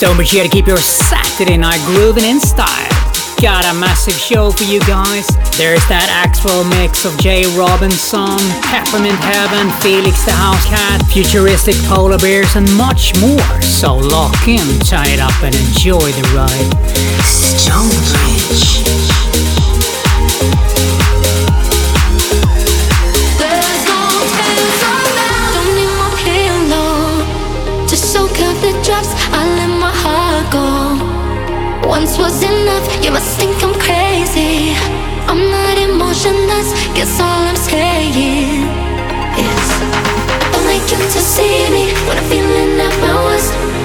Don't forget to keep your Saturday night grooving in style. Got a massive show for you guys. There's that Axwell mix of Jay Robinson, Peppermint Heaven, Felix da Housecat, futuristic polar bears, and much more. So lock in, tie it up, and enjoy the ride. Stonebridge. Once was enough, you must think I'm crazy. I'm not emotionless, guess all I'm saying is I'd like you to see me when I'm feeling at my worst.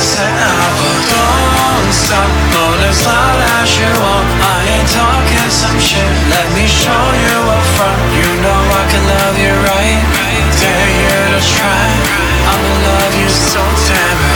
said I will Don't stop, moan as loud as you want I ain't talking some shit. Let me show you up front. You know I can love you right. Dare you to try. I'ma love you so damn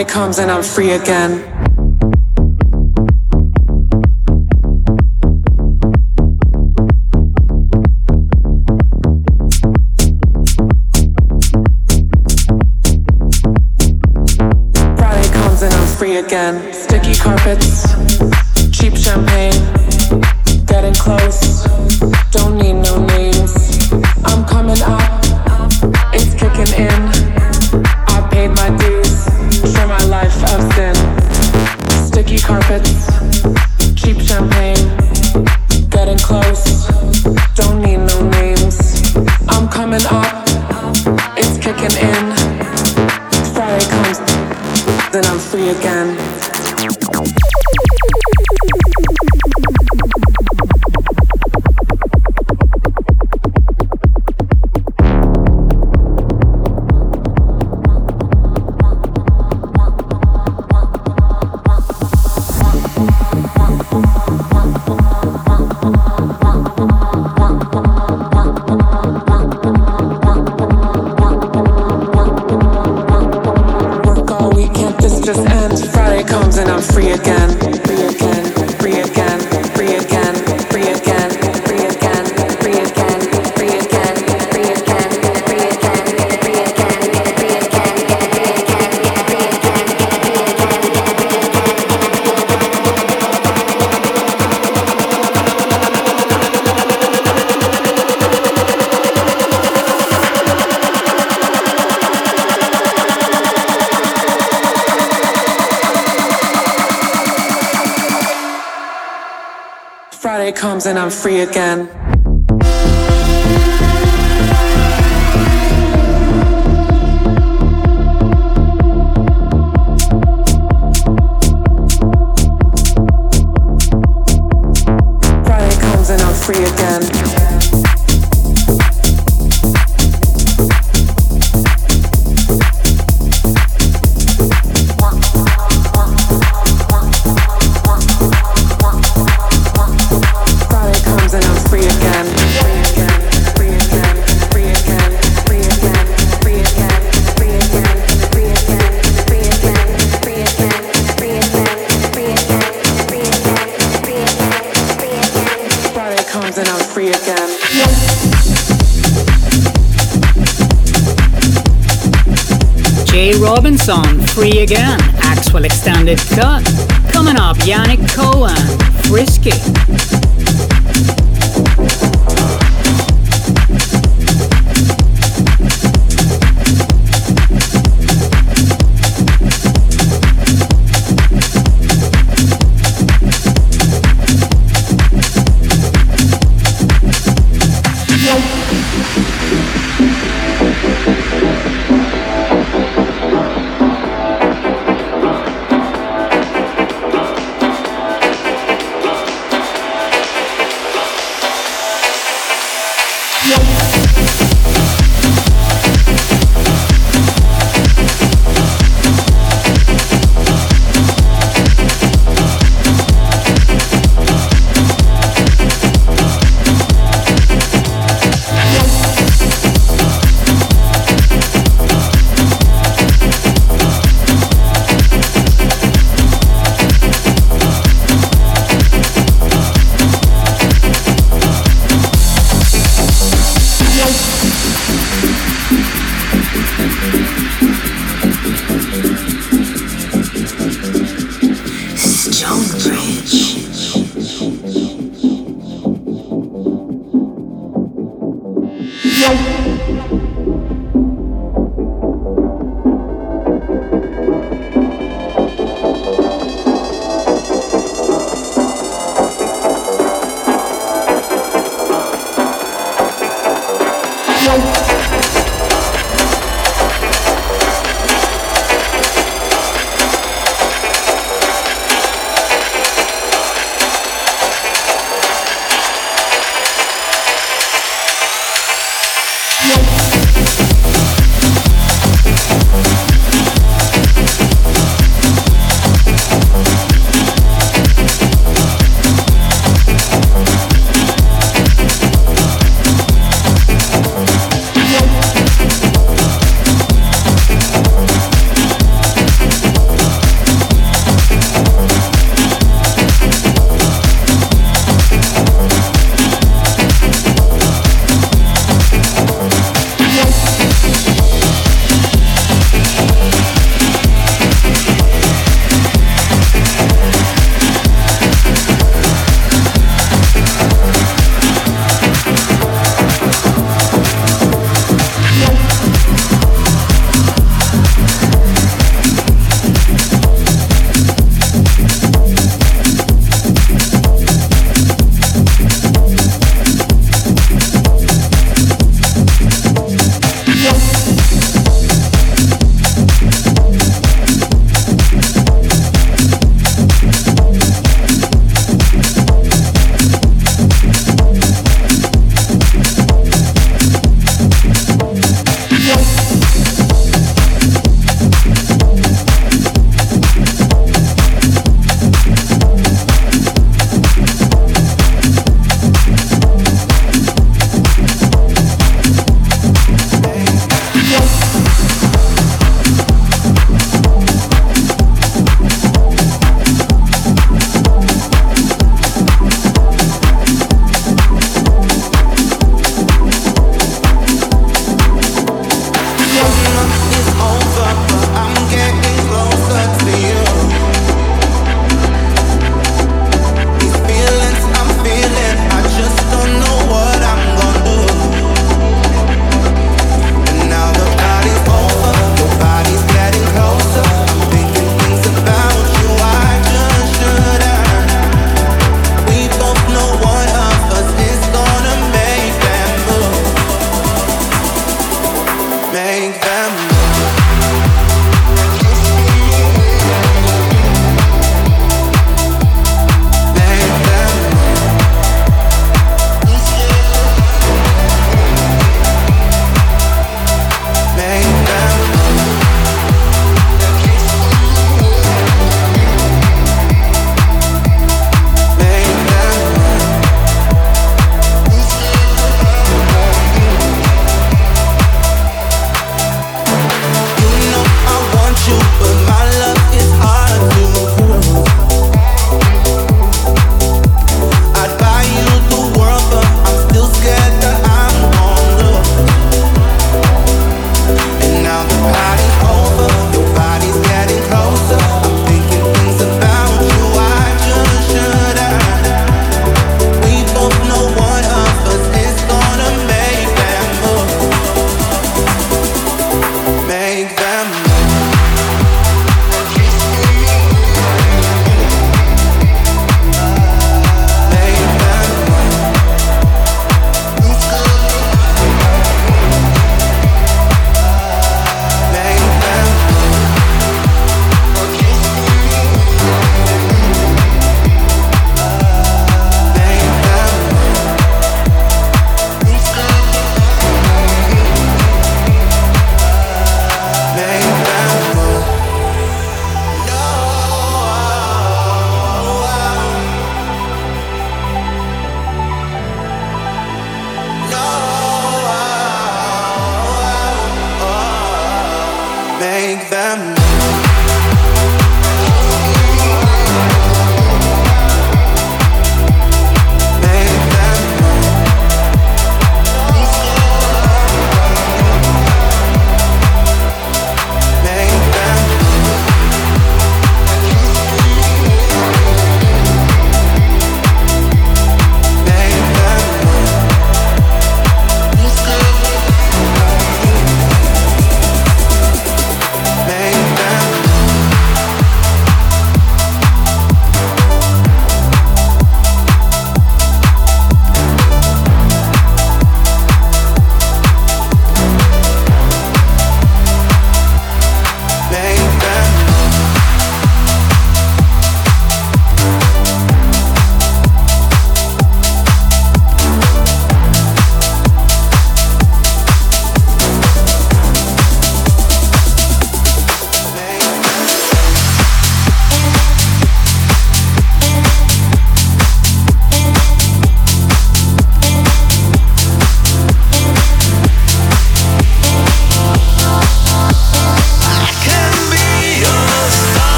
Friday comes and I'm free again. Friday comes and I'm free again. comes and I'm free again. free again. Actual extended cut. Coming up, Yannick Cohen. Frisky.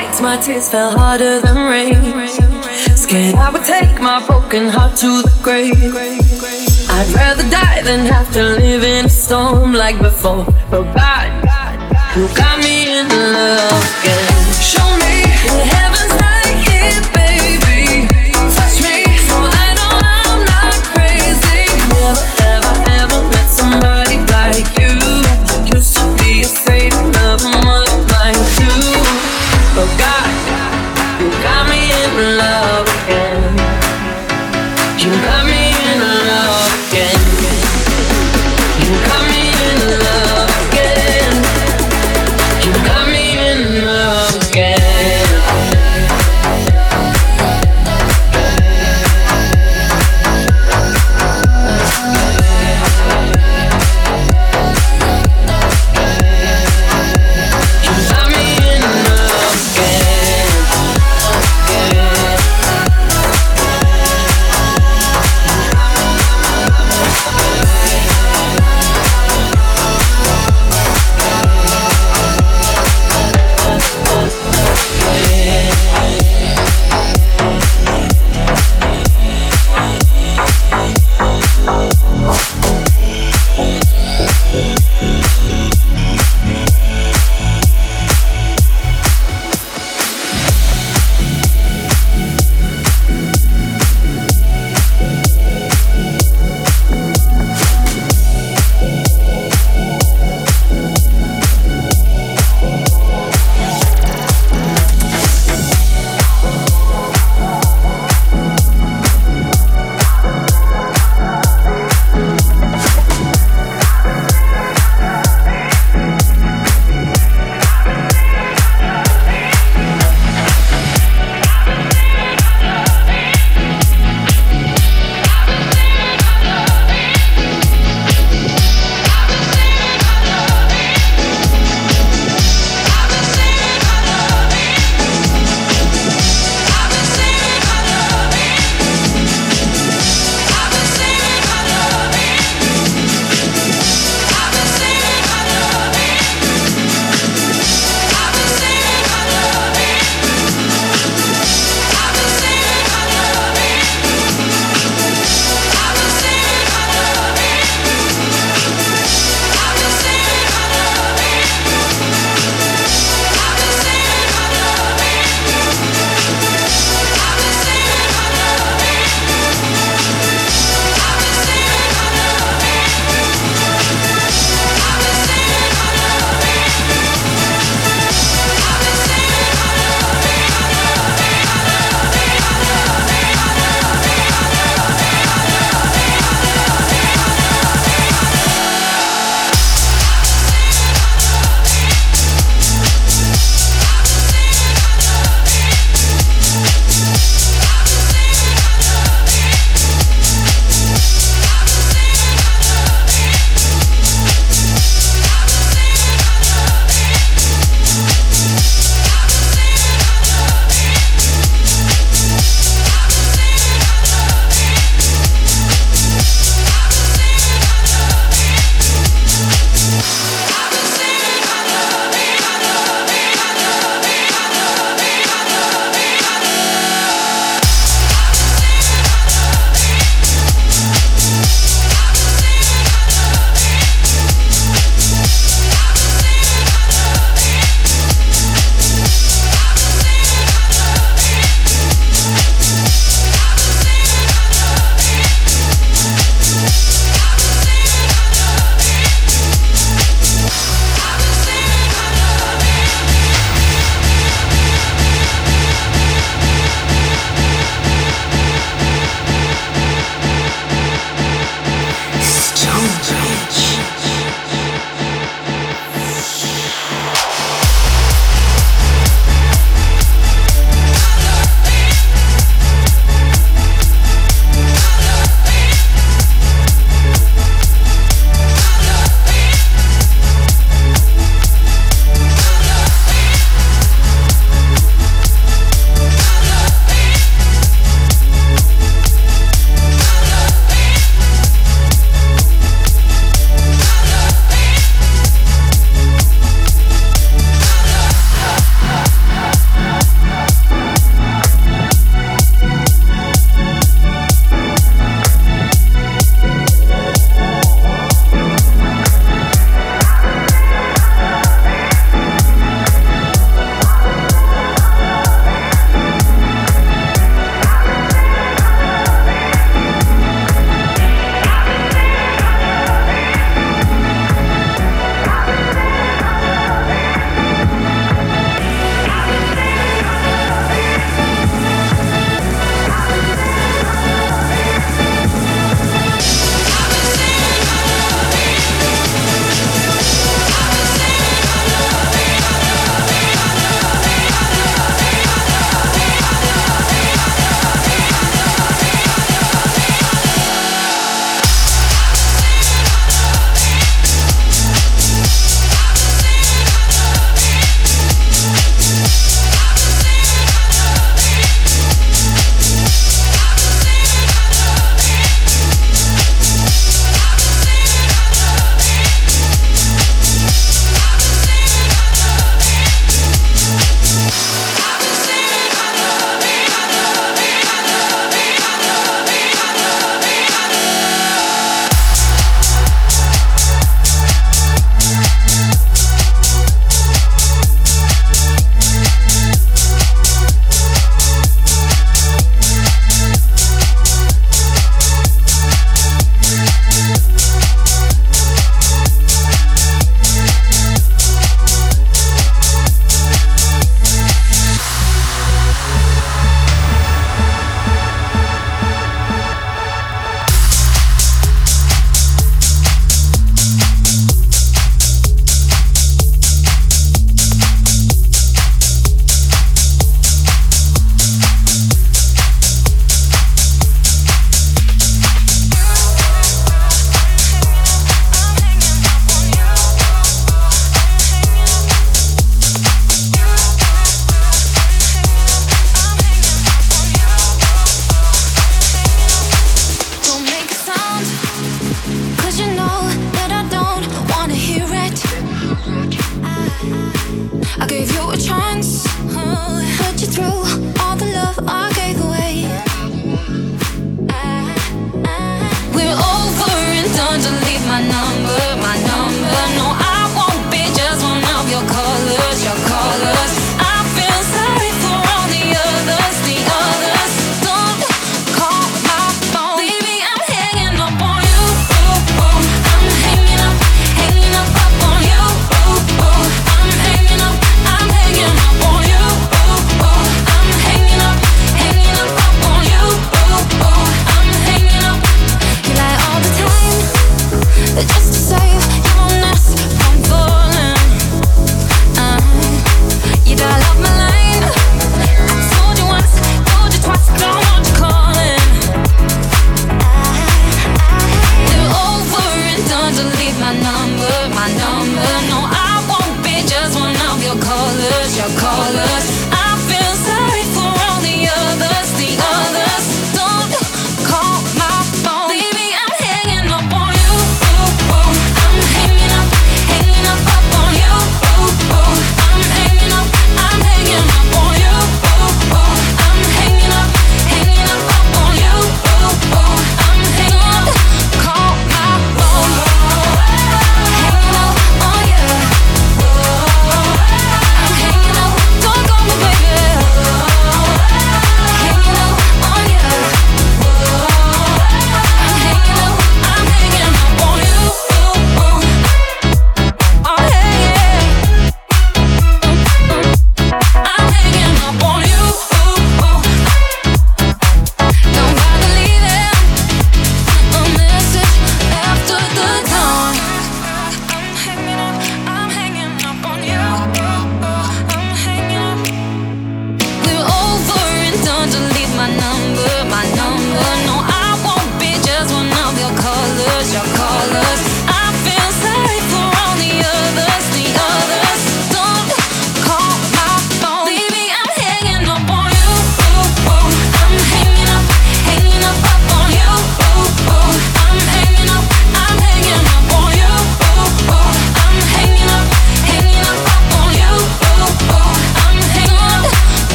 nights my tears fell harder than rain. Scared I would take my broken heart to the grave. I'd rather die than have to live in a storm like before. But God, you got me in love again. Show me the heaven.